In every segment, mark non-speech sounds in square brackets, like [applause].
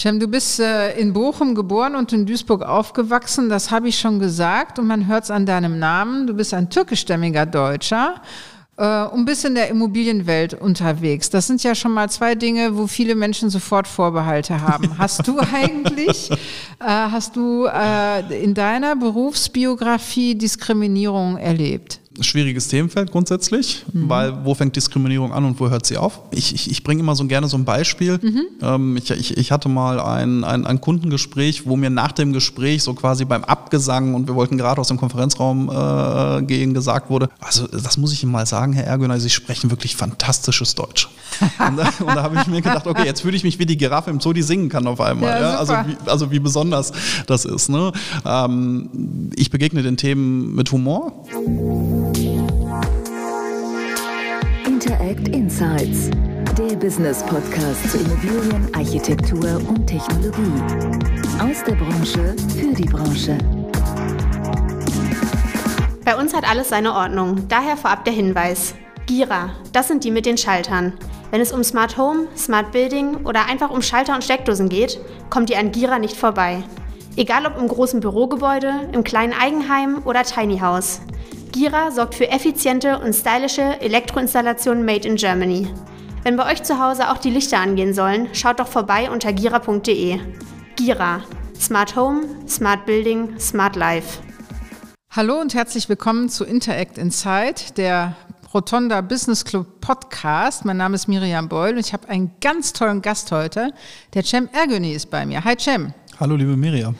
Cem, du bist äh, in Bochum geboren und in Duisburg aufgewachsen. Das habe ich schon gesagt und man hört es an deinem Namen. Du bist ein türkischstämmiger Deutscher äh, und bist in der Immobilienwelt unterwegs. Das sind ja schon mal zwei Dinge, wo viele Menschen sofort Vorbehalte haben. [laughs] Hast du eigentlich, äh, hast du äh, in deiner Berufsbiografie Diskriminierung erlebt? Schwieriges Themenfeld grundsätzlich, mhm. weil wo fängt Diskriminierung an und wo hört sie auf? Ich, ich, ich bringe immer so gerne so ein Beispiel. Mhm. Ähm, ich, ich, ich hatte mal ein, ein, ein Kundengespräch, wo mir nach dem Gespräch so quasi beim Abgesang und wir wollten gerade aus dem Konferenzraum äh, gehen, gesagt wurde, also das muss ich Ihnen mal sagen, Herr Ergöner, Sie sprechen wirklich fantastisches Deutsch. und da, da habe ich mir gedacht, okay, jetzt fühle ich mich wie die Giraffe im Zoo, die singen kann auf einmal. Ja, ja? Also, wie, also wie besonders das ist. Ne? Ähm, ich begegne den Themen mit Humor. Interact Insights, der Business Podcast zu Immobilien, Architektur und Technologie. Aus der Branche für die Branche. Bei uns hat alles seine Ordnung, daher vorab der Hinweis. Gira, das sind die mit den Schaltern. Wenn es um Smart Home, Smart Building oder einfach um Schalter und Steckdosen geht, kommt ihr an Gira nicht vorbei. Egal ob im großen Bürogebäude, im kleinen Eigenheim oder Tiny House. Gira sorgt für effiziente und stylische Elektroinstallationen made in Germany. Wenn bei euch zu Hause auch die Lichter angehen sollen, schaut doch vorbei unter gira.de. Gira. Smart Home, Smart Building, Smart Life. Hallo und herzlich willkommen zu Interact Inside, der Rotonda Business Club Podcast. Mein Name ist Miriam Beul und ich habe einen ganz tollen Gast heute. Der Cem Ergöni ist bei mir. Hi Cem. Hallo liebe Miriam.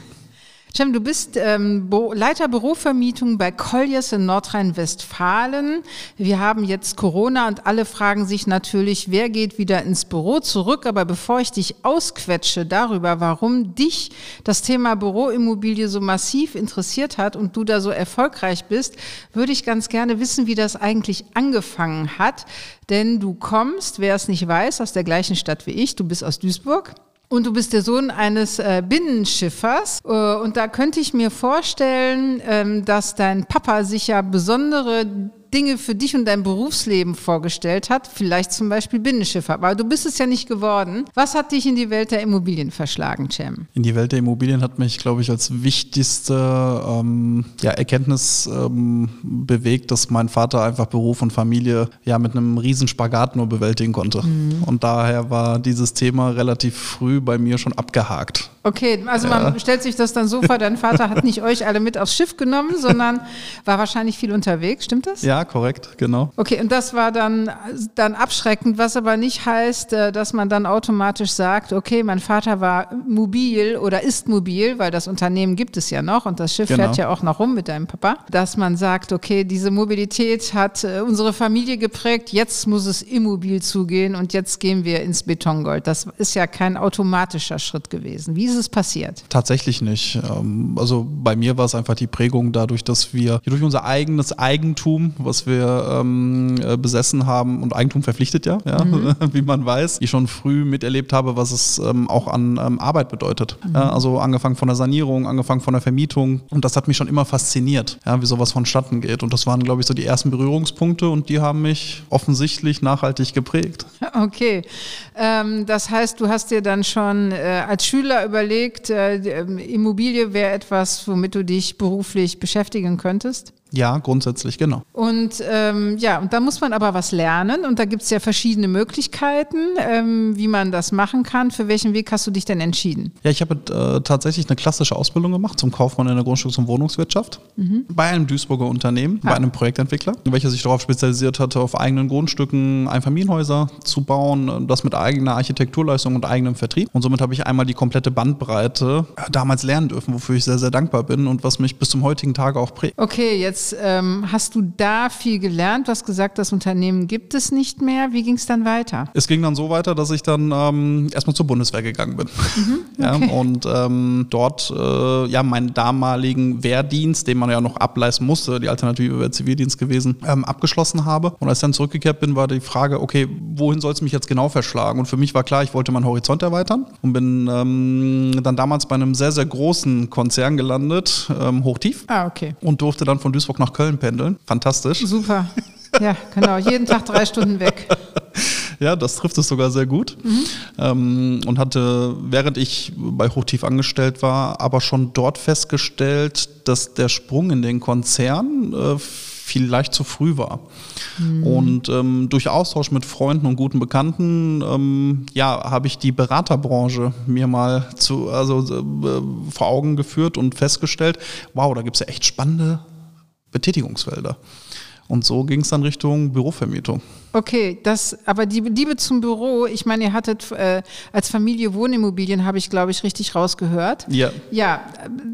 Cem, du bist ähm, Leiter Bürovermietung bei Colliers in Nordrhein-Westfalen. Wir haben jetzt Corona und alle fragen sich natürlich, wer geht wieder ins Büro zurück? Aber bevor ich dich ausquetsche darüber, warum dich das Thema Büroimmobilie so massiv interessiert hat und du da so erfolgreich bist, würde ich ganz gerne wissen, wie das eigentlich angefangen hat. Denn du kommst, wer es nicht weiß, aus der gleichen Stadt wie ich, du bist aus Duisburg. Und du bist der Sohn eines äh, Binnenschiffers. Äh, und da könnte ich mir vorstellen, ähm, dass dein Papa sich ja besondere Dinge für dich und dein Berufsleben vorgestellt hat, vielleicht zum Beispiel Binnenschiffer. Aber du bist es ja nicht geworden. Was hat dich in die Welt der Immobilien verschlagen, Cem? In die Welt der Immobilien hat mich, glaube ich, als wichtigste ähm, ja, Erkenntnis ähm, bewegt, dass mein Vater einfach Beruf und Familie ja mit einem riesen Spagat nur bewältigen konnte. Mhm. Und daher war dieses Thema relativ früh bei mir schon abgehakt. Okay, also man ja. stellt sich das dann so vor, dein Vater hat nicht euch alle mit aufs Schiff genommen, sondern war wahrscheinlich viel unterwegs, stimmt das? Ja, korrekt, genau. Okay, und das war dann, dann abschreckend, was aber nicht heißt, äh, dass man dann automatisch sagt, okay, mein Vater war mobil oder ist mobil, weil das Unternehmen gibt es ja noch und das Schiff genau. fährt ja auch noch rum mit deinem Papa, dass man sagt, okay, diese Mobilität hat äh, unsere Familie geprägt, jetzt muss es immobil zugehen und jetzt gehen wir ins Betongold. Das ist ja kein automatischer Schritt gewesen. Wie ist es passiert? Tatsächlich nicht. Ähm, also bei mir war es einfach die Prägung dadurch, dass wir durch unser eigenes Eigentum, was wir ähm, äh, besessen haben und Eigentum verpflichtet ja, ja mhm. [laughs] wie man weiß, ich schon früh miterlebt habe, was es ähm, auch an ähm, Arbeit bedeutet. Mhm. Ja, also angefangen von der Sanierung, angefangen von der Vermietung und das hat mich schon immer fasziniert, ja, wie sowas vonstatten geht und das waren, glaube ich, so die ersten Berührungspunkte und die haben mich offensichtlich nachhaltig geprägt. [laughs] Okay, ähm, das heißt, du hast dir dann schon äh, als Schüler überlegt, äh, ähm, Immobilie wäre etwas, womit du dich beruflich beschäftigen könntest? Ja, grundsätzlich, genau. Und ähm, ja, und da muss man aber was lernen und da gibt es ja verschiedene Möglichkeiten, ähm, wie man das machen kann. Für welchen Weg hast du dich denn entschieden? Ja, ich habe äh, tatsächlich eine klassische Ausbildung gemacht zum Kaufmann in der Grundstücks- und Wohnungswirtschaft mhm. bei einem Duisburger Unternehmen, ja. bei einem Projektentwickler, welcher sich darauf spezialisiert hatte, auf eigenen Grundstücken Einfamilienhäuser zu bauen, das mit eigener Architekturleistung und eigenem Vertrieb. Und somit habe ich einmal die komplette Bandbreite äh, damals lernen dürfen, wofür ich sehr, sehr dankbar bin und was mich bis zum heutigen Tage auch prägt. Okay, jetzt Jetzt ähm, hast du da viel gelernt. Du hast gesagt, das Unternehmen gibt es nicht mehr. Wie ging es dann weiter? Es ging dann so weiter, dass ich dann ähm, erstmal zur Bundeswehr gegangen bin. Mhm, [laughs] okay. ja, und ähm, dort äh, ja meinen damaligen Wehrdienst, den man ja noch ableisten musste, die Alternative wäre Zivildienst gewesen, ähm, abgeschlossen habe. Und als ich dann zurückgekehrt bin, war die Frage, okay, wohin soll es mich jetzt genau verschlagen? Und für mich war klar, ich wollte meinen Horizont erweitern und bin ähm, dann damals bei einem sehr, sehr großen Konzern gelandet, ähm, hochtief. Ah, okay. Und durfte dann von Duisburg Duisburg nach Köln pendeln. Fantastisch. Super. Ja, genau. Jeden Tag drei Stunden weg. [laughs] Ja, das trifft es sogar sehr gut. Mhm. Ähm, und hatte, während ich bei Hochtief angestellt war, aber schon dort festgestellt, dass der Sprung in den Konzern äh, vielleicht zu früh war. Mhm. Und ähm, durch Austausch mit Freunden und guten Bekannten, ähm, ja, habe ich die Beraterbranche mir mal zu, also, äh, vor Augen geführt und festgestellt, wow, da gibt es ja echt spannende Betätigungsfelder. Und so ging es dann Richtung Bürovermietung. Okay, das, aber die Liebe zum Büro, ich meine, ihr hattet äh, als Familie Wohnimmobilien, habe ich, glaube ich, richtig rausgehört. Ja. Ja,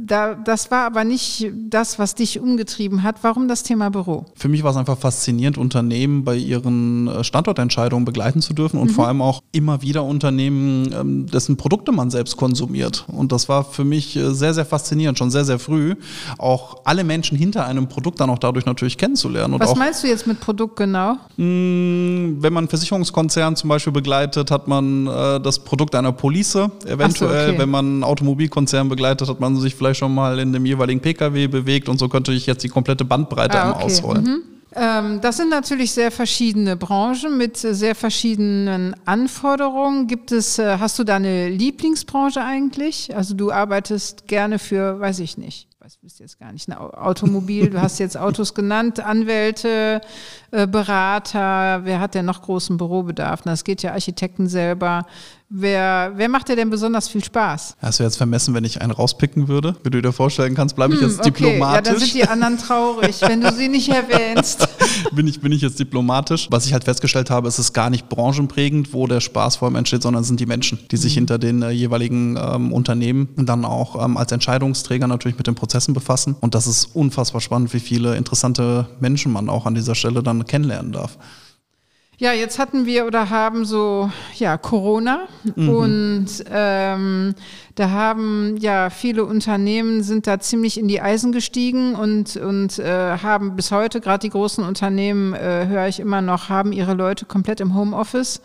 da, das war aber nicht das, was dich umgetrieben hat. Warum das Thema Büro? Für mich war es einfach faszinierend, Unternehmen bei ihren äh, Standortentscheidungen begleiten zu dürfen und mhm. vor allem auch immer wieder Unternehmen, ähm, dessen Produkte man selbst konsumiert. Und das war für mich äh, sehr, sehr faszinierend, schon sehr, sehr früh, auch alle Menschen hinter einem Produkt dann auch dadurch natürlich kennenzulernen. Was meinst du jetzt mit Produkt genau? Mh, wenn man Versicherungskonzern zum Beispiel begleitet, hat man äh, das Produkt einer Police. Eventuell, so, okay. wenn man einen Automobilkonzern begleitet, hat man sich vielleicht schon mal in dem jeweiligen Pkw bewegt und so könnte ich jetzt die komplette Bandbreite ah, okay. ausrollen. Mhm. Ähm, das sind natürlich sehr verschiedene Branchen mit sehr verschiedenen Anforderungen. Gibt es, äh, hast du da eine Lieblingsbranche eigentlich? Also du arbeitest gerne für, weiß ich nicht, weiß wüsste jetzt gar nicht, ein Automobil, du hast jetzt Autos genannt, Anwälte, äh, Berater, wer hat denn noch großen Bürobedarf? Das geht ja Architekten selber. Wer, wer macht dir denn besonders viel Spaß? Hast du jetzt vermessen, wenn ich einen rauspicken würde? Wie du dir vorstellen kannst, bleibe ich hm, jetzt okay. diplomatisch. Ja, dann sind die anderen traurig, wenn du sie nicht erwähnst. [laughs] bin, ich, bin ich jetzt diplomatisch? Was ich halt festgestellt habe, ist es gar nicht branchenprägend, wo der Spaß vor allem entsteht, sondern es sind die Menschen, die sich mhm. hinter den äh, jeweiligen ähm, Unternehmen dann auch ähm, als Entscheidungsträger natürlich mit den Prozessen befassen. Und das ist unfassbar spannend, wie viele interessante Menschen man auch an dieser Stelle dann kennenlernen darf. Ja, jetzt hatten wir oder haben so ja Corona mhm. und ähm, da haben ja viele Unternehmen sind da ziemlich in die Eisen gestiegen und und äh, haben bis heute gerade die großen Unternehmen äh, höre ich immer noch haben ihre Leute komplett im Homeoffice.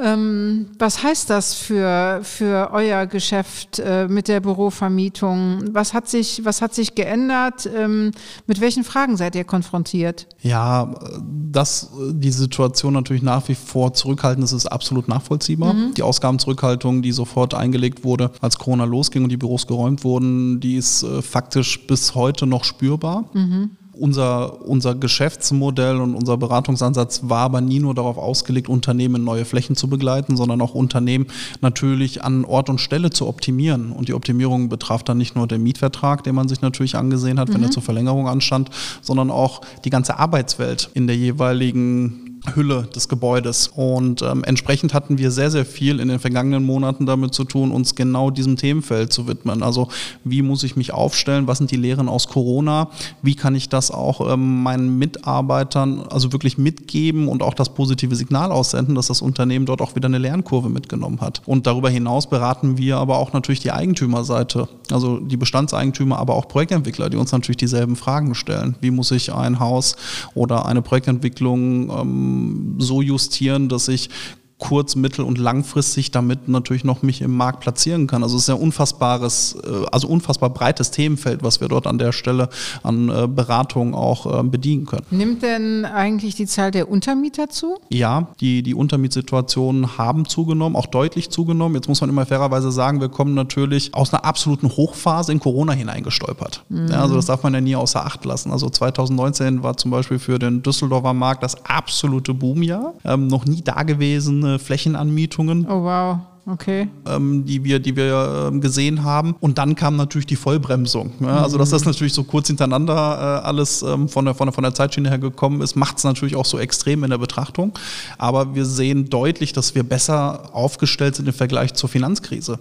Ähm, was heißt das für, für euer Geschäft äh, mit der Bürovermietung? Was hat sich, was hat sich geändert? Ähm, mit welchen Fragen seid ihr konfrontiert? Ja, dass die Situation natürlich nach wie vor zurückhaltend ist, ist absolut nachvollziehbar. Mhm. Die Ausgabenzurückhaltung, die sofort eingelegt wurde, als Corona losging und die Büros geräumt wurden, die ist äh, faktisch bis heute noch spürbar. Mhm unser, unser Geschäftsmodell und unser Beratungsansatz war aber nie nur darauf ausgelegt, Unternehmen neue Flächen zu begleiten, sondern auch Unternehmen natürlich an Ort und Stelle zu optimieren. Und die Optimierung betraf dann nicht nur den Mietvertrag, den man sich natürlich angesehen hat, mhm. wenn er zur Verlängerung anstand, sondern auch die ganze Arbeitswelt in der jeweiligen Hülle des Gebäudes. Und ähm, entsprechend hatten wir sehr, sehr viel in den vergangenen Monaten damit zu tun, uns genau diesem Themenfeld zu widmen. Also wie muss ich mich aufstellen? Was sind die Lehren aus Corona? Wie kann ich das auch ähm, meinen Mitarbeitern also wirklich mitgeben und auch das positive Signal aussenden, dass das Unternehmen dort auch wieder eine Lernkurve mitgenommen hat? Und darüber hinaus beraten wir aber auch natürlich die Eigentümerseite, also die Bestandseigentümer, aber auch Projektentwickler, die uns natürlich dieselben Fragen stellen. Wie muss ich ein Haus oder eine Projektentwicklung ähm, so justieren, dass ich kurz-, mittel- und langfristig damit natürlich noch mich im Markt platzieren kann. Also es ist ja unfassbares, äh, also unfassbar breites Themenfeld, was wir dort an der Stelle an äh, Beratung auch äh, bedienen können. Nimmt denn eigentlich die Zahl der Untermieter zu? Ja, die, die Untermietsituationen haben zugenommen, auch deutlich zugenommen. Jetzt muss man immer fairerweise sagen, wir kommen natürlich aus einer absoluten Hochphase in Corona hineingestolpert. Mhm. Ja, also das darf man ja nie außer Acht lassen. Also 2019 war zum Beispiel für den Düsseldorfer Markt das absolute Boomjahr. Ähm, noch nie da gewesen Flächenanmietungen. Oh wow. Okay. Ähm, die wir, die wir ähm, gesehen haben. Und dann kam natürlich die Vollbremsung. Ne? Also, dass das natürlich so kurz hintereinander äh, alles ähm, von, der, von, der, von der Zeitschiene her gekommen ist, macht es natürlich auch so extrem in der Betrachtung. Aber wir sehen deutlich, dass wir besser aufgestellt sind im Vergleich zur Finanzkrise.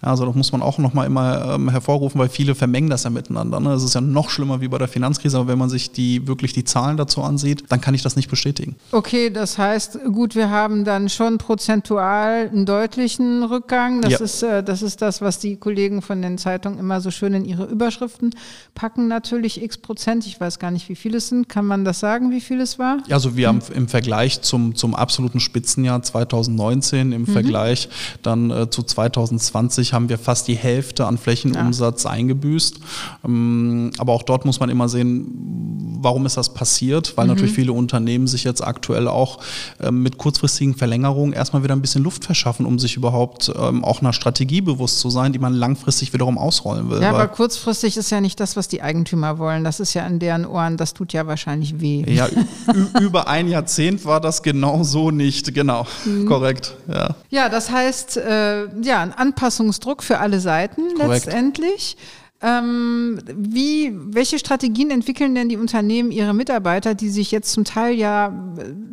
Also das muss man auch nochmal immer ähm, hervorrufen, weil viele vermengen das ja miteinander. Ne? Es ist ja noch schlimmer wie bei der Finanzkrise, aber wenn man sich die wirklich die Zahlen dazu ansieht, dann kann ich das nicht bestätigen. Okay, das heißt, gut, wir haben dann schon prozentual einen deutlichen Rückgang. Das, ja. ist, äh, das ist das, was die Kollegen von den Zeitungen immer so schön in ihre Überschriften packen. Natürlich x Prozent. Ich weiß gar nicht, wie viele es sind. Kann man das sagen, wie viel es war? Also wir haben im Vergleich zum, zum absoluten Spitzenjahr 2019, im mhm. Vergleich dann äh, zu 2020 2020 haben wir fast die Hälfte an Flächenumsatz ja. eingebüßt. Ähm, aber auch dort muss man immer sehen, warum ist das passiert? Weil mhm. natürlich viele Unternehmen sich jetzt aktuell auch ähm, mit kurzfristigen Verlängerungen erstmal wieder ein bisschen Luft verschaffen, um sich überhaupt ähm, auch einer Strategie bewusst zu sein, die man langfristig wiederum ausrollen will. Ja, aber kurzfristig ist ja nicht das, was die Eigentümer wollen. Das ist ja in deren Ohren, das tut ja wahrscheinlich weh. Ja, [laughs] über ein Jahrzehnt war das genau so nicht, genau, mhm. korrekt. Ja. ja, das heißt, äh, ja, ein Anpassungsdruck für alle Seiten korrekt. letztendlich. Ähm, wie, welche Strategien entwickeln denn die Unternehmen ihre Mitarbeiter, die sich jetzt zum Teil ja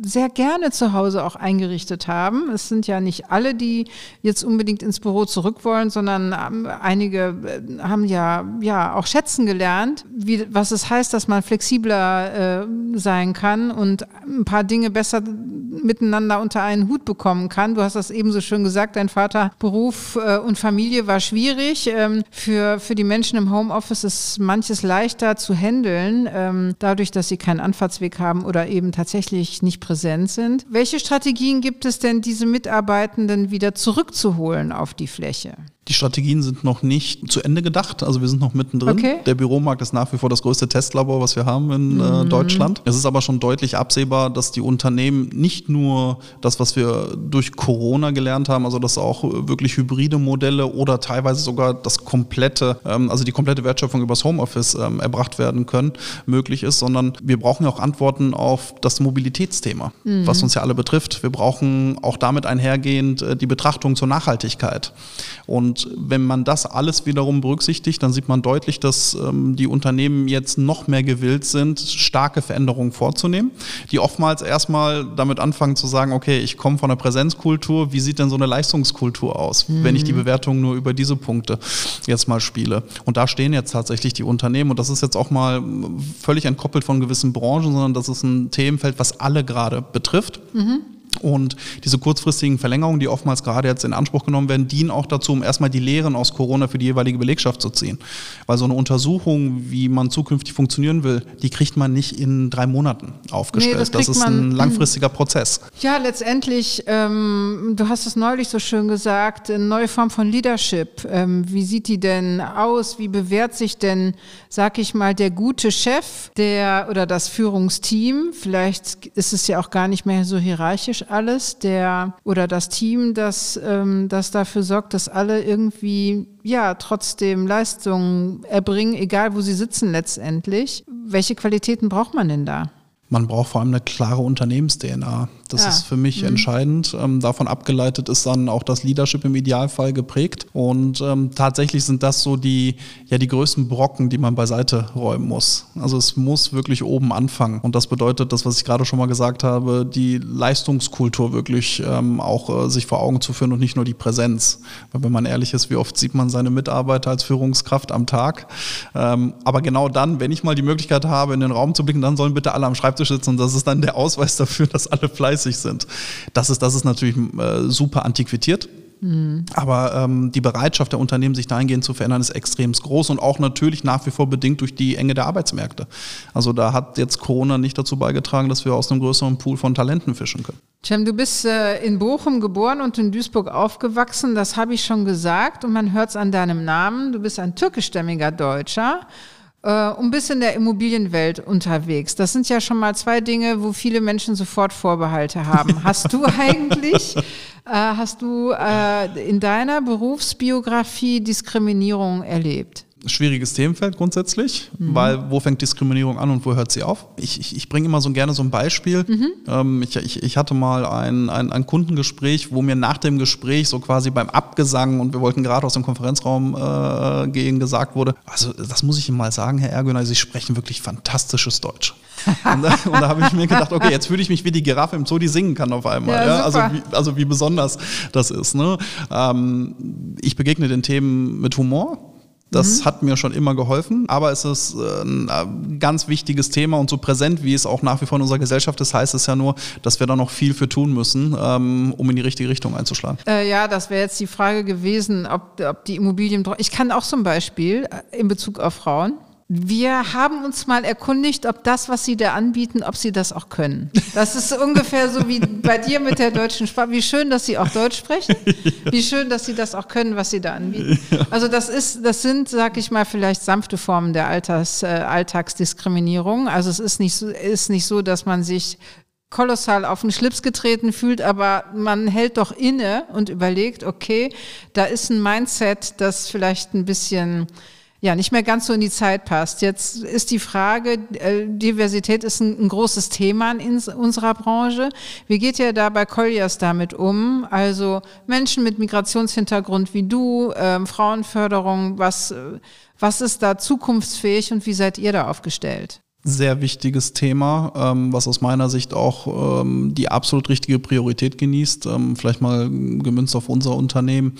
sehr gerne zu Hause auch eingerichtet haben? Es sind ja nicht alle, die jetzt unbedingt ins Büro zurück wollen, sondern ähm, einige äh, haben ja, ja auch schätzen gelernt, wie, was es heißt, dass man flexibler äh, sein kann und ein paar Dinge besser miteinander unter einen Hut bekommen kann. Du hast das eben so schön gesagt, dein Vater Beruf äh, und Familie war schwierig. Ähm, für, für die Menschen Menschen im Homeoffice ist manches leichter zu handeln, ähm, dadurch, dass sie keinen Anfahrtsweg haben oder eben tatsächlich nicht präsent sind. Welche Strategien gibt es denn, diese Mitarbeitenden wieder zurückzuholen auf die Fläche? Die Strategien sind noch nicht zu Ende gedacht. Also wir sind noch mittendrin. Okay. Der Büromarkt ist nach wie vor das größte Testlabor, was wir haben in äh, mhm. Deutschland. Es ist aber schon deutlich absehbar, dass die Unternehmen nicht nur das, was wir durch Corona gelernt haben, also dass auch wirklich hybride Modelle oder teilweise sogar das komplette, ähm, also die komplette Wertschöpfung übers Homeoffice ähm, erbracht werden können, möglich ist, sondern wir brauchen ja auch Antworten auf das Mobilitätsthema, mhm. was uns ja alle betrifft. Wir brauchen auch damit einhergehend äh, die Betrachtung zur Nachhaltigkeit. Und und wenn man das alles wiederum berücksichtigt, dann sieht man deutlich, dass ähm, die Unternehmen jetzt noch mehr gewillt sind, starke Veränderungen vorzunehmen, die oftmals erstmal damit anfangen zu sagen, okay, ich komme von der Präsenzkultur, wie sieht denn so eine Leistungskultur aus, mhm. wenn ich die mhm. Bewertung nur über diese Punkte jetzt mal spiele. Und da stehen jetzt tatsächlich die Unternehmen und das ist jetzt auch mal völlig entkoppelt von gewissen Branchen, sondern das ist ein Themenfeld, was alle gerade betrifft. Mhm. Und diese kurzfristigen Verlängerungen, die oftmals gerade jetzt in Anspruch genommen werden, dienen auch dazu, um erstmal die Lehren aus Corona für die jeweilige Belegschaft zu ziehen. Weil so eine Untersuchung, wie man zukünftig funktionieren will, die kriegt man nicht in drei Monaten aufgestellt. Nee, das, das, ist ein langfristiger Prozess. Ja, letztendlich, ähm, du hast es neulich so schön gesagt, eine neue Form von Leadership. Ähm, wie sieht die denn aus? Wie bewährt sich denn, sag ich mal, der gute Chef der oder das Führungsteam? Vielleicht ist es ja auch gar nicht mehr so hierarchisch alles, der oder das Team, das, ähm, das dafür sorgt, dass alle irgendwie ja trotzdem Leistungen erbringen, egal wo sie sitzen letztendlich. Welche Qualitäten braucht man denn da? Man braucht vor allem eine klare Unternehmens-DNA. Das ja. ist für mich mhm. entscheidend. Ähm, davon abgeleitet ist dann auch das Leadership im Idealfall geprägt. Und ähm, tatsächlich sind das so die, ja, die größten Brocken, die man beiseite räumen muss. Also es muss wirklich oben anfangen. Und das bedeutet, das, was ich gerade schon mal gesagt habe, die Leistungskultur wirklich ähm, auch äh, sich vor Augen zu führen und nicht nur die Präsenz. Weil wenn man ehrlich ist, wie oft sieht man seine Mitarbeiter als Führungskraft am Tag? Ähm, aber genau dann, wenn ich mal die Möglichkeit habe, in den Raum zu blicken, dann sollen bitte alle am Schreibtisch sitzen. Und das ist dann der Ausweis dafür, dass alle fleißig 30 sind. Das ist, das ist natürlich äh, super antiquiert. Aber ähm, die Bereitschaft der Unternehmen, sich dahingehend zu verändern, ist extrem groß und auch natürlich nach wie vor bedingt durch die Enge der Arbeitsmärkte. Also da hat jetzt Corona nicht dazu beigetragen, dass wir aus einem größeren Pool von Talenten fischen können. Cem, du bist äh, in Bochum geboren und in Duisburg aufgewachsen, das habe ich schon gesagt und man hört es an deinem Namen. Du bist ein türkischstämmiger Deutscher äh, und bist in der Immobilienwelt unterwegs. Das sind ja schon mal zwei Dinge, wo viele Menschen sofort Vorbehalte haben. [laughs] Hast du eigentlich, äh, hast du äh, in deiner Berufsbiografie Diskriminierung erlebt? Schwieriges Themenfeld grundsätzlich, mhm. weil wo fängt Diskriminierung an und wo hört sie auf? Ich, ich, ich bringe immer so gerne so ein Beispiel. Mhm. Ähm, ich, ich, ich hatte mal ein, ein, ein Kundengespräch, wo mir nach dem Gespräch so quasi beim Abgesang und wir wollten gerade aus dem Konferenzraum äh, gehen, gesagt wurde, also das muss ich Ihnen mal sagen, Herr Ergöner, Sie sprechen wirklich fantastisches Deutsch. [laughs] und da, da habe ich mir gedacht, okay, jetzt fühle ich mich wie die Giraffe im Zoo, die singen kann auf einmal. Ja, ja? Also, wie, also wie besonders das ist. Ne? Ähm, ich begegne den Themen mit Humor das mhm. hat mir schon immer geholfen, aber es ist äh, ein äh, ganz wichtiges Thema und so präsent, wie es auch nach wie vor in unserer Gesellschaft ist, heißt es ja nur, dass wir da noch viel für tun müssen, ähm, um in die richtige Richtung einzuschlagen. Äh, ja, das wäre jetzt die Frage gewesen, ob, ob die Immobilien. Ich kann auch zum Beispiel in Bezug auf Frauen Wir haben uns mal erkundigt, ob das, was Sie da anbieten, ob Sie das auch können. Das ist ungefähr so wie bei dir mit der deutschen Sprache. Wie schön, dass Sie auch Deutsch sprechen. Wie schön, dass Sie das auch können, was Sie da anbieten. Also das ist, das sind, sag ich mal, vielleicht sanfte Formen der Alters, äh, Alltagsdiskriminierung. Also es ist nicht so, ist nicht so, dass man sich kolossal auf den Schlips getreten fühlt, aber man hält doch inne und überlegt, okay, da ist ein Mindset, das vielleicht ein bisschen ja nicht mehr ganz so in die Zeit passt. Jetzt ist die Frage, äh, Diversität ist ein, ein großes Thema in unserer Branche. Wie geht ihr da bei Colliers damit um? Also Menschen mit Migrationshintergrund wie du, äh, Frauenförderung, was, was ist da zukunftsfähig und wie seid ihr da aufgestellt? sehr wichtiges Thema, ähm, was aus meiner Sicht auch ähm, die absolut richtige Priorität genießt. Ähm, vielleicht mal gemünzt auf unser Unternehmen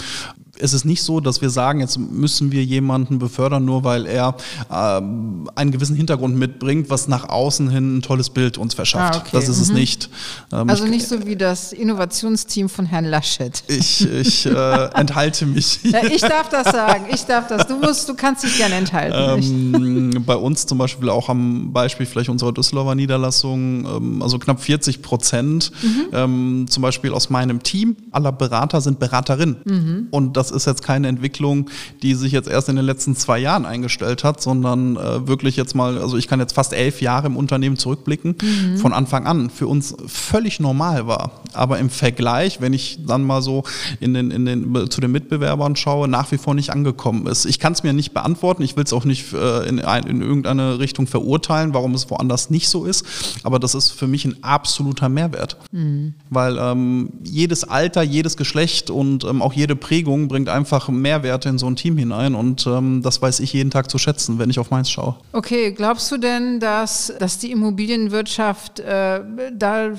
es ist nicht so, dass wir sagen, jetzt müssen wir jemanden befördern, nur weil er äh, einen gewissen Hintergrund mitbringt, was nach außen hin ein tolles Bild uns verschafft. Ah, okay. Das ist mhm. es nicht. Ähm, also nicht so wie das Innovationsteam von Herrn Laschet. Ich, ich äh, [laughs] enthalte mich. Ja, ich darf das sagen. Ich darf das. Du musst, du kannst dich gerne enthalten. Ähm, bei uns zum Beispiel auch am Beispiel vielleicht unserer Düsseldorfer Niederlassung, ähm, also knapp 40 Prozent, mhm. Ähm, zum Beispiel aus meinem Team aller Berater sind Beraterinnen. Mhm. Und das das ist jetzt keine Entwicklung, die sich jetzt erst in den letzten zwei Jahren eingestellt hat, sondern äh, wirklich jetzt mal, also ich kann jetzt fast elf Jahre im Unternehmen zurückblicken, mhm. von Anfang an für uns völlig normal war. Aber im Vergleich, wenn ich dann mal so in den, in den, zu den Mitbewerbern schaue, nach wie vor nicht angekommen ist. Ich kann es mir nicht beantworten, ich will es auch nicht äh, in, ein, in irgendeine Richtung verurteilen, warum es woanders nicht so ist, aber das ist für mich ein absoluter Mehrwert. Mhm. Weil ähm, jedes Alter, jedes Geschlecht und ähm, auch jede Prägung bringt einfach Mehrwerte in so ein Team hinein und ähm, das weiß ich jeden Tag zu schätzen, wenn ich auf meins schaue. Okay, glaubst du denn, dass, dass die Immobilienwirtschaft äh, da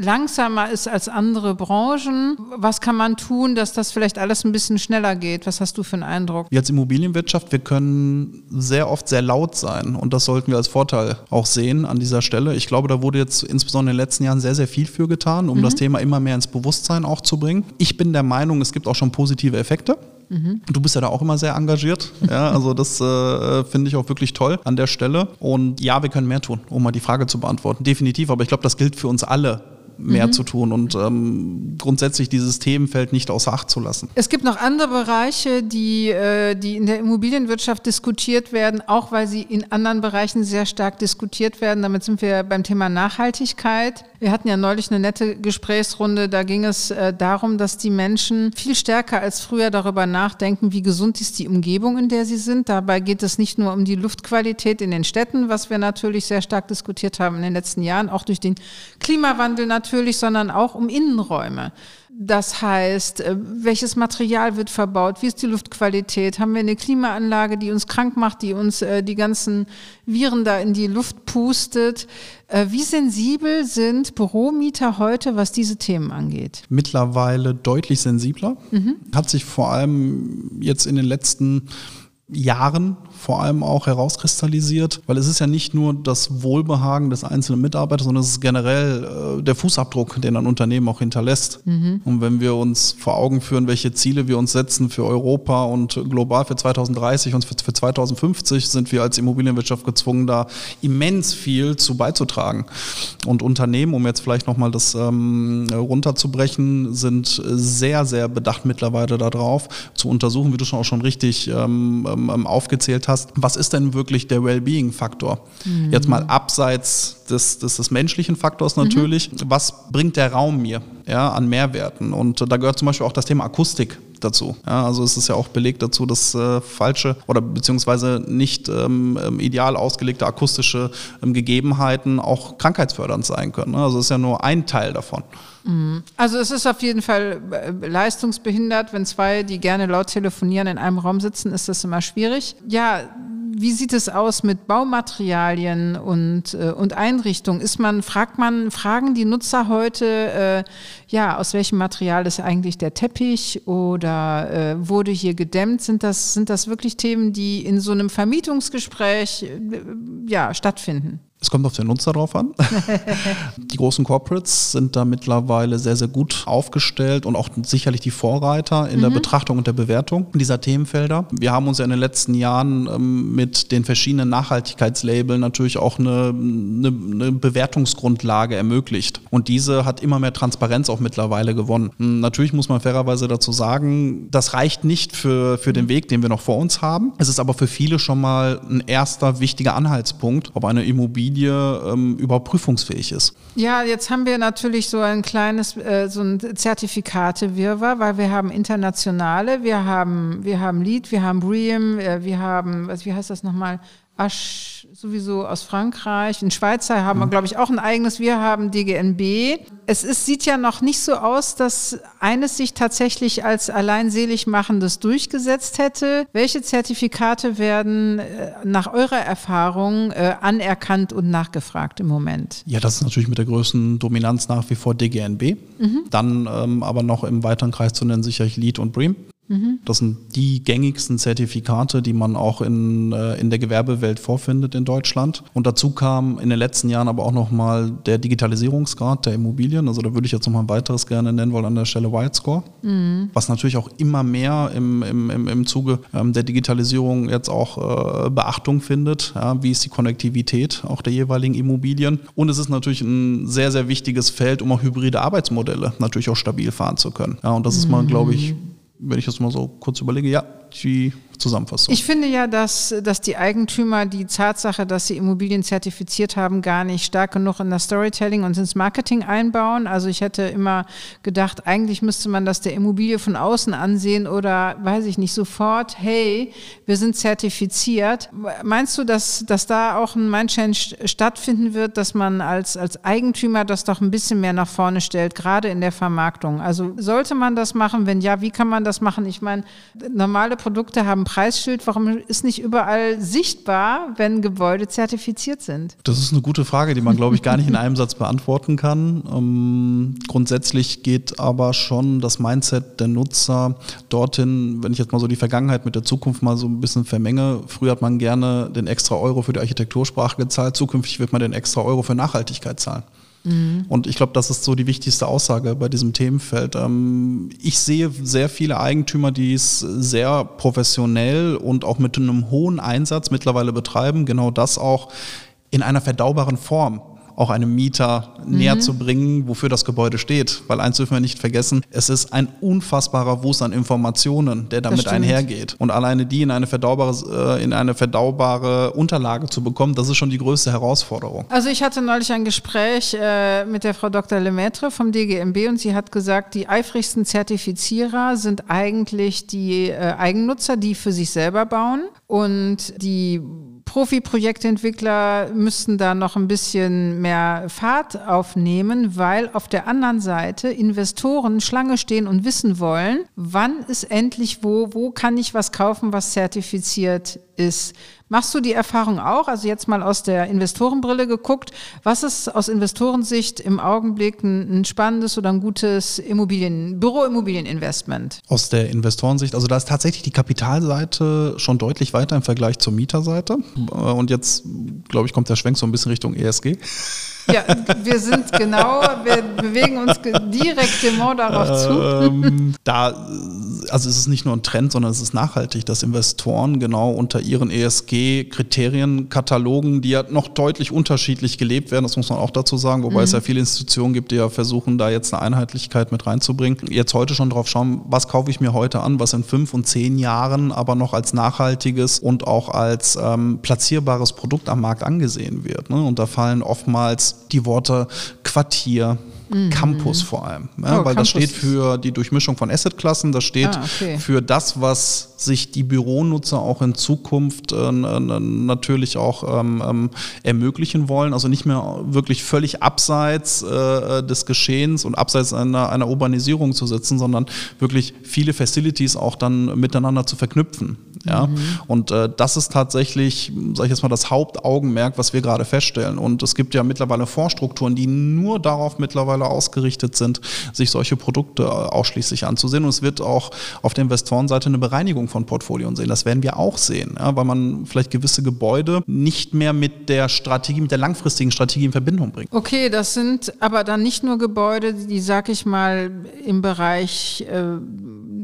langsamer ist als andere Branchen. Was kann man tun, dass das vielleicht alles ein bisschen schneller geht? Was hast du für einen Eindruck? Jetzt Immobilienwirtschaft, wir können sehr oft sehr laut sein und das sollten wir als Vorteil auch sehen an dieser Stelle. Ich glaube, da wurde jetzt insbesondere in den letzten Jahren sehr, sehr viel für getan, um mhm. das Thema immer mehr ins Bewusstsein auch zu bringen. Ich bin der Meinung, es gibt auch schon positive Effekte. Mhm. Du bist ja da auch immer sehr engagiert. Ja, also das äh, finde ich auch wirklich toll an der Stelle. Und ja, wir können mehr tun, um mal die Frage zu beantworten. Definitiv. Aber ich glaube, das gilt für uns alle mehr mhm. zu tun und ähm, grundsätzlich dieses Themenfeld nicht außer Acht zu lassen. Es gibt noch andere Bereiche, die, äh, die in der Immobilienwirtschaft diskutiert werden, auch weil sie in anderen Bereichen sehr stark diskutiert werden. Damit sind wir beim Thema Nachhaltigkeit. Wir hatten ja neulich eine nette Gesprächsrunde, da ging es äh, darum, dass die Menschen viel stärker als früher darüber nachdenken, wie gesund ist die Umgebung, in der sie sind. Dabei geht es nicht nur um die Luftqualität in den Städten, was wir natürlich sehr stark diskutiert haben in den letzten Jahren, auch durch den Klimawandel natürlich, sondern auch um Innenräume. Das heißt, äh, welches Material wird verbaut? Wie ist die Luftqualität? Haben wir eine Klimaanlage, die uns krank macht, die uns äh, die ganzen Viren da in die Luft pustet? Äh, wie sensibel sind Büromieter heute, was diese Themen angeht? Mittlerweile deutlich sensibler. Mhm. Hat sich vor allem jetzt in den letzten Jahren vor allem auch herauskristallisiert, weil es ist ja nicht nur das Wohlbehagen des einzelnen Mitarbeiters, sondern es ist generell äh, der Fußabdruck, den ein Unternehmen auch hinterlässt. Mhm. Und wenn wir uns vor Augen führen, welche Ziele wir uns setzen für Europa und global für 2030 und für, für 2050, sind wir als Immobilienwirtschaft gezwungen, da immens viel zu beizutragen. Und Unternehmen, um jetzt vielleicht nochmal das ähm, runterzubrechen, sind sehr, sehr bedacht mittlerweile darauf, zu untersuchen, wie du schon auch schon richtig ähm, ähm aufgezählt hast, was ist denn wirklich der Wellbeing-Faktor? Mhm. Jetzt mal abseits des, des, des menschlichen Faktors natürlich, mhm. was bringt der Raum mir ja, an Mehrwerten? Und da gehört zum Beispiel auch das Thema Akustik dazu. Ja, also es ist ja auch belegt dazu, dass äh, falsche oder beziehungsweise nicht ähm, ähm, ideal ausgelegte akustische ähm, Gegebenheiten auch krankheitsfördernd sein können. Ne? Also es ist ja nur ein Teil davon. Mhm. Also es ist auf jeden Fall äh, leistungsbehindert, wenn zwei, die gerne laut telefonieren, in einem Raum sitzen, ist das immer schwierig. Ja, wie sieht es aus mit Baumaterialien und, äh, und Einrichtungen? Ist man, fragt man, fragen die Nutzer heute, äh, ja, aus welchem Material ist eigentlich der Teppich oder äh, wurde hier gedämmt? Sind das, sind das wirklich Themen, die in so einem Vermietungsgespräch äh, ja, stattfinden? Es kommt auf den Nutzer drauf an. [laughs] die großen Corporates sind da mittlerweile sehr, sehr gut aufgestellt und auch sicherlich die Vorreiter in mhm. der Betrachtung und der Bewertung dieser Themenfelder. Wir haben uns ja in den letzten Jahren ähm, mit den verschiedenen Nachhaltigkeitslabeln natürlich auch eine, eine, eine, Bewertungsgrundlage ermöglicht. Und diese hat immer mehr Transparenz auch mittlerweile gewonnen. Hm, natürlich muss man fairerweise dazu sagen, das reicht nicht für, für den Weg, den wir noch vor uns haben. Es ist aber für viele schon mal ein erster wichtiger Anhaltspunkt, ob eine Immobilie Immobilie ähm, überhaupt prüfungsfähig ist. Ja, jetzt haben wir natürlich so ein kleines, äh, so ein Zertifikate-Wirrwarr, weil wir haben internationale, wir haben, wir haben LEED, wir haben BREEAM, äh, wir haben, was, wie heißt das nochmal? Asch sowieso aus Frankreich. In Schweizer haben wir, mhm. glaube ich, auch ein eigenes. Wir haben DGNB. Es ist, sieht ja noch nicht so aus, dass eines sich tatsächlich als allein selig machendes durchgesetzt hätte. Welche Zertifikate werden äh, nach eurer Erfahrung äh, anerkannt und nachgefragt im Moment? Ja, das ist natürlich mit der größten Dominanz nach wie vor DGNB. Mhm. Dann ähm, aber noch im weiteren Kreis zu nennen sicherlich LEED und BREEAM. Mhm. Das sind die gängigsten Zertifikate, die man auch in, äh, in der Gewerbewelt vorfindet in Deutschland. Und dazu kam in den letzten Jahren aber auch nochmal der Digitalisierungsgrad der Immobilien. Also da würde ich jetzt nochmal ein weiteres gerne nennen wollen an der Stelle Whitescore. Mhm. Was natürlich auch immer mehr im, im, im, im Zuge ähm, der Digitalisierung jetzt auch äh, Beachtung findet. Ja, wie ist die Konnektivität auch der jeweiligen Immobilien? Und es ist natürlich ein sehr, sehr wichtiges Feld, um auch hybride Arbeitsmodelle natürlich auch stabil fahren zu können. Ja, und das ist mal, glaube ich, mhm. Wenn ich das mal so kurz überlege, ja, die Zusammenfassung. Ich finde ja, dass, dass die Eigentümer die Tatsache, dass sie Immobilien zertifiziert haben, gar nicht stark genug in das Storytelling und ins Marketing einbauen. Also ich hätte immer gedacht, eigentlich müsste man das der Immobilie von außen ansehen oder weiß ich nicht, sofort, hey, wir sind zertifiziert. Meinst du, dass, dass da auch ein Mindchange stattfinden wird, dass man als, als Eigentümer das doch ein bisschen mehr nach vorne stellt, gerade in der Vermarktung? Also sollte man das machen? Wenn ja, wie kann man das machen? Ich meine, normale Produkte haben Preisschild. Warum ist nicht überall sichtbar, wenn Gebäude zertifiziert sind? Das ist eine gute Frage, die man, glaube ich, gar nicht in einem [laughs] Satz beantworten kann. Ähm, grundsätzlich geht aber schon das Mindset der Nutzer dorthin, wenn ich jetzt mal so die Vergangenheit mit der Zukunft mal so ein bisschen vermenge. Früher hat man gerne den extra Euro für die Architektursprache gezahlt, zukünftig wird man den extra Euro für Nachhaltigkeit zahlen. Mhm. Und ich glaube, das ist so die wichtigste Aussage bei diesem Themenfeld. Ähm, ich sehe sehr viele Eigentümer, die es sehr professionell und auch mit einem hohen Einsatz mittlerweile betreiben. Genau das auch in einer verdaubaren Form auch einem Mieter mhm. näher zu bringen, wofür das Gebäude steht. Weil eins dürfen wir nicht vergessen, es ist ein unfassbarer Wust an Informationen, der damit einhergeht. Und alleine die in eine verdaubare, äh, in eine verdaubare Unterlage zu bekommen, das ist schon die größte Herausforderung. Also ich hatte neulich ein Gespräch äh, mit der Frau Dr. Lemaitre vom DGMB und sie hat gesagt, die eifrigsten Zertifizierer sind eigentlich die äh, Eigennutzer, die für sich selber bauen und die Profi-Projektentwickler müssten da noch ein bisschen mehr Fahrt aufnehmen, weil auf der anderen Seite Investoren Schlange stehen und wissen wollen, wann ist endlich wo, wo kann ich was kaufen, was zertifiziert ist. Machst du die Erfahrung auch? Also jetzt mal aus der Investorenbrille geguckt. Was ist aus Investorensicht im Augenblick ein, ein spannendes oder ein gutes Immobilien, Büroimmobilieninvestment? Aus der Investorensicht, also da ist tatsächlich die Kapitalseite schon deutlich weiter im Vergleich zur Mieterseite. Und jetzt, glaube ich, kommt der Schwenk so ein bisschen Richtung ESG. Ja, wir sind genau, wir bewegen uns direkt genau darauf zu. Ähm, [laughs] da, also es ist nicht nur ein Trend, sondern es ist nachhaltig, dass Investoren genau unter ihren ESG-Kriterienkatalogen, die ja noch deutlich unterschiedlich gelebt werden, das muss man auch dazu sagen, wobei mhm. es ja viele Institutionen gibt, die ja versuchen, da jetzt eine Einheitlichkeit mit reinzubringen. Jetzt heute schon drauf schauen, was kaufe ich mir heute an, was in fünf und zehn Jahren aber noch als nachhaltiges und auch als ähm, platzierbares Produkt am Markt angesehen wird. Ne? Und da fallen oftmals die Worte Quartier, mhm. Campus vor allem. Ja, oh, weil Campus. das steht für die Durchmischung von Assetklassen, das steht ah, okay. für das, was sich die Büronutzer auch in Zukunft äh, natürlich auch ähm, ähm, ermöglichen wollen. Also nicht mehr wirklich völlig abseits äh, des Geschehens und abseits einer, einer Urbanisierung zu sitzen, sondern wirklich viele Facilities auch dann miteinander zu verknüpfen. Ja? Mhm. Und äh, das ist tatsächlich, sage ich jetzt mal, das Hauptaugenmerk, was wir gerade feststellen. Und es gibt ja mittlerweile Fondsstrukturen, die nur darauf mittlerweile ausgerichtet sind, sich solche Produkte äh, ausschließlich anzusehen. Und es wird auch auf der Investorenseite eine Bereinigung von Portfolien sehen. Das werden wir auch sehen, ja? weil man vielleicht gewisse Gebäude nicht mehr mit der Strategie, mit der langfristigen Strategie in Verbindung bringt. Okay, das sind aber dann nicht nur Gebäude, die, sag ich mal, im Bereich äh,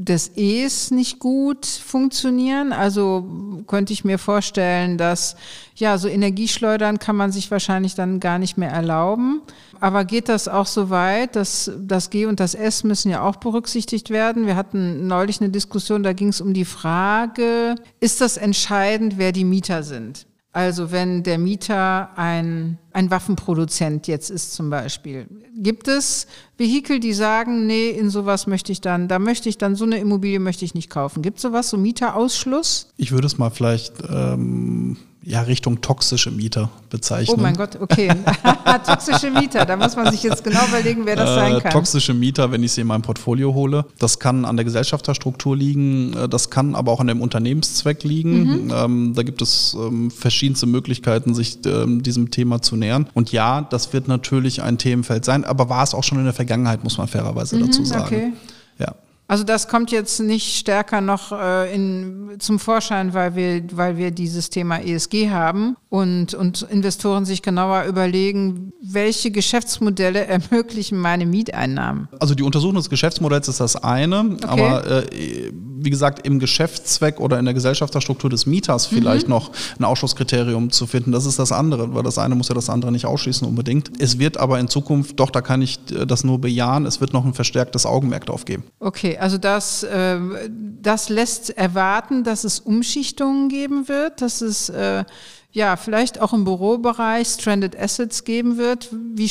des E's nicht gut funktionieren. Also könnte ich mir vorstellen, dass ja, so Energieschleudern kann man sich wahrscheinlich dann gar nicht mehr erlauben. Aber geht das auch so weit, dass das G und das S müssen ja auch berücksichtigt werden? Wir hatten neulich eine Diskussion, da ging es um die Frage, ist das entscheidend, wer die Mieter sind? Also wenn der Mieter ein, ein Waffenproduzent jetzt ist zum Beispiel, gibt es Vehikel, die sagen, nee, in sowas möchte ich dann, da möchte ich dann, so eine Immobilie möchte ich nicht kaufen. Gibt es sowas, so Mieterausschluss? Ich würde es mal vielleicht ähm, ja, Richtung toxische Mieter bezeichnen. Oh mein Gott, okay. [laughs] toxische Mieter, da muss man sich jetzt genau überlegen, wer das sein äh, kann. Toxische Mieter, wenn ich sie in meinem Portfolio hole. Das kann an der Gesellschafterstruktur liegen, äh, das kann aber auch an dem Unternehmenszweck liegen. Mhm. Ähm, da gibt es ähm, verschiedenste Möglichkeiten, sich ähm, diesem Thema zu nähern. Und ja, das wird natürlich ein Themenfeld sein, aber war es auch schon in der Vergangenheit, muss man fairerweise mhm, dazu sagen. Okay. Ja. Also das kommt jetzt nicht stärker noch äh, in, zum Vorschein, weil wir, weil wir dieses Thema ESG haben und, und Investoren sich genauer überlegen, welche Geschäftsmodelle [laughs] ermöglichen meine Mieteinnahmen. Also die Untersuchung des Geschäftsmodells ist das eine, okay. aber äh, wie gesagt, im Geschäftszweck oder in der Gesellschafterstruktur des Mieters vielleicht mhm. noch ein Ausschlusskriterium zu finden. Das ist das andere, weil das eine muss ja das andere nicht ausschließen unbedingt. Es wird aber in Zukunft, doch, da kann ich äh, das nur bejahen, es wird noch ein verstärktes Augenmerk drauf geben. Okay, also das, äh, das lässt erwarten, dass es Umschichtungen geben wird, dass es äh, ja, vielleicht auch im Bürobereich Stranded Assets geben wird. Wie,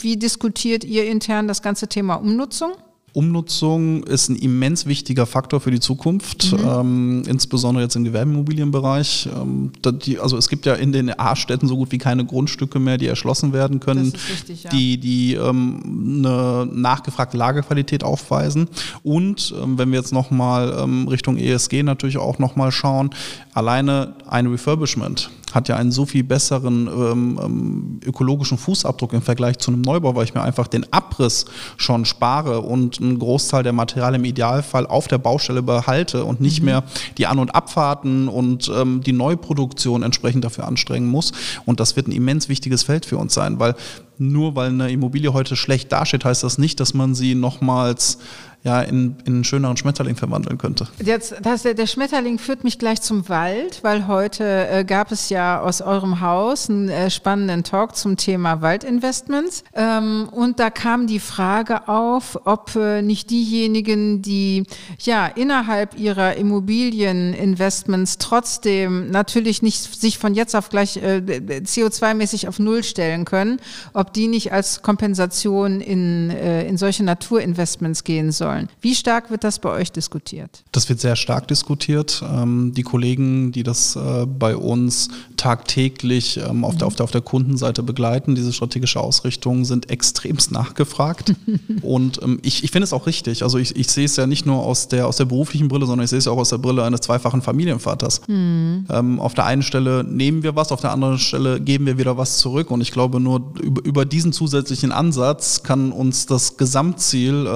wie diskutiert ihr intern das ganze Thema Umnutzung? Umnutzung ist ein immens wichtiger Faktor für die Zukunft, mhm. ähm, insbesondere jetzt im Gewerbeimmobilienbereich. Ähm, die, also es gibt ja in den A-Städten so gut wie keine Grundstücke mehr, die erschlossen werden können, richtig, ja. die, die ähm, eine nachgefragte Lagerqualität aufweisen. Und ähm, wenn wir jetzt nochmal ähm, Richtung ESG natürlich auch nochmal schauen, alleine ein Refurbishment hat ja einen so viel besseren ähm, ähm, ökologischen Fußabdruck im Vergleich zu einem Neubau, weil ich mir einfach den Abriss schon spare und einen Großteil der Materialien im Idealfall auf der Baustelle behalte und nicht mhm. mehr die An- und Abfahrten und ähm, die Neuproduktion entsprechend dafür anstrengen muss. Und das wird ein immens wichtiges Feld für uns sein, weil nur weil eine Immobilie heute schlecht dasteht, heißt das nicht, dass man sie nochmals ja, in, in einen schöneren Schmetterling verwandeln könnte. Jetzt, das, der Schmetterling führt mich gleich zum Wald, weil heute äh, gab es ja aus eurem Haus einen äh, spannenden Talk zum Thema Waldinvestments. Ähm, und da kam die Frage auf, ob äh, nicht diejenigen, die ja innerhalb ihrer Immobilieninvestments trotzdem natürlich nicht sich von jetzt auf gleich äh, CO2-mäßig auf Null stellen können, ob die nicht als Kompensation in, äh, in solche Naturinvestments gehen sollen sollen. Wie stark wird das bei euch diskutiert? Das wird sehr stark diskutiert. Ähm, die Kollegen, die das äh, bei uns tagtäglich ähm, auf, der, auf, der, auf der Kundenseite begleiten, diese strategische Ausrichtung, sind extremst nachgefragt. [laughs] Und ähm, ich, ich finde es auch richtig. Also ich, ich sehe es ja nicht nur aus der, aus der beruflichen Brille, sondern ich sehe es auch aus der Brille eines zweifachen Familienvaters. Mhm. Auf der einen Stelle nehmen wir was, auf der anderen Stelle geben wir wieder was zurück. Und ich glaube, nur über, über diesen zusätzlichen Ansatz kann uns das Gesamtziel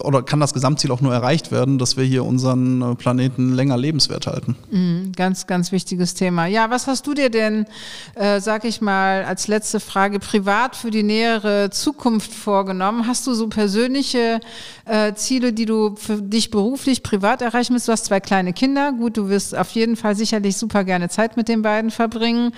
oder kann kann das Gesamtziel auch nur erreicht werden, dass wir hier unseren äh, Planeten länger lebenswert halten. Mhm, ganz, ganz wichtiges Thema. Ja, was hast du dir denn, äh, sag ich mal, als letzte Frage privat für die nähere Zukunft vorgenommen? Hast du so persönliche äh, Ziele, die du für dich beruflich, privat erreichen willst? Du hast zwei kleine Kinder. Gut, du wirst auf jeden Fall sicherlich super gerne Zeit mit den beiden verbringen.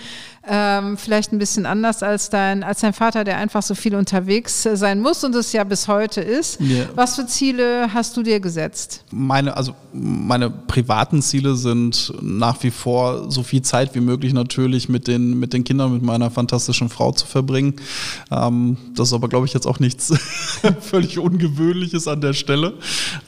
Ähm, vielleicht ein bisschen anders als dein, als dein Vater, der einfach so viel unterwegs sein muss und es ja bis heute ist. Yeah. Was für Ziele hast du dir gesetzt? Meine, also meine privaten Ziele sind nach wie vor so viel Zeit wie möglich natürlich mit den, mit den Kindern, mit meiner fantastischen Frau zu verbringen. Ähm, das ist aber, glaube ich, jetzt auch nichts [laughs] völlig Ungewöhnliches an der Stelle.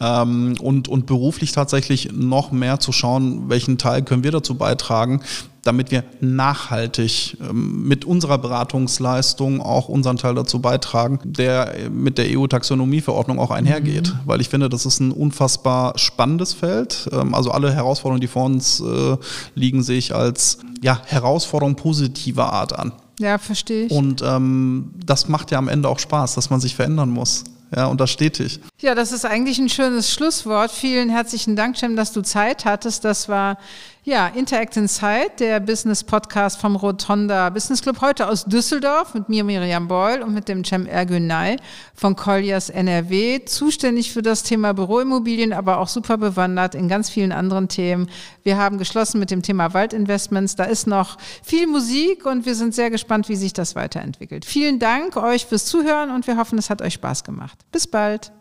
Ähm, und, und beruflich tatsächlich noch mehr zu schauen, welchen Teil können wir dazu beitragen, damit wir nachhaltig ähm, mit unserer Beratungsleistung auch unseren Teil dazu beitragen, der mit der EU-Taxonomieverordnung auch einhergeht. Mhm. Weil ich finde, das ist ein unfassbar spannendes Feld. Ähm, also alle Herausforderungen, die vor uns äh, liegen, sehe ich als ja, Herausforderung positiver Art an. Ja, verstehe ich. Und ähm, das macht ja am Ende auch Spaß, dass man sich verändern muss. Ja, und das stetig. Ja, das ist eigentlich ein schönes Schlusswort. Vielen herzlichen Dank, Cem, dass du Zeit hattest. Das war ja, Interact Insight, der Business Podcast vom Rotonda Business Club, heute aus Düsseldorf mit mir Miriam Beul und mit dem Cem Ergünay von Colliers NRW, zuständig für das Thema Büroimmobilien, aber auch super bewandert in ganz vielen anderen Themen. Wir haben geschlossen mit dem Thema Waldinvestments. Da ist noch viel Musik und wir sind sehr gespannt, wie sich das weiterentwickelt. Vielen Dank euch fürs Zuhören und wir hoffen, es hat euch Spaß gemacht. Bis bald.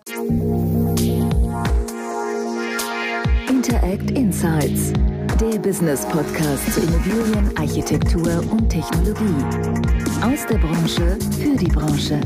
Interact Insights der Business Podcast zu Immobilien, Architektur und Technologie. Aus der Branche für die Branche.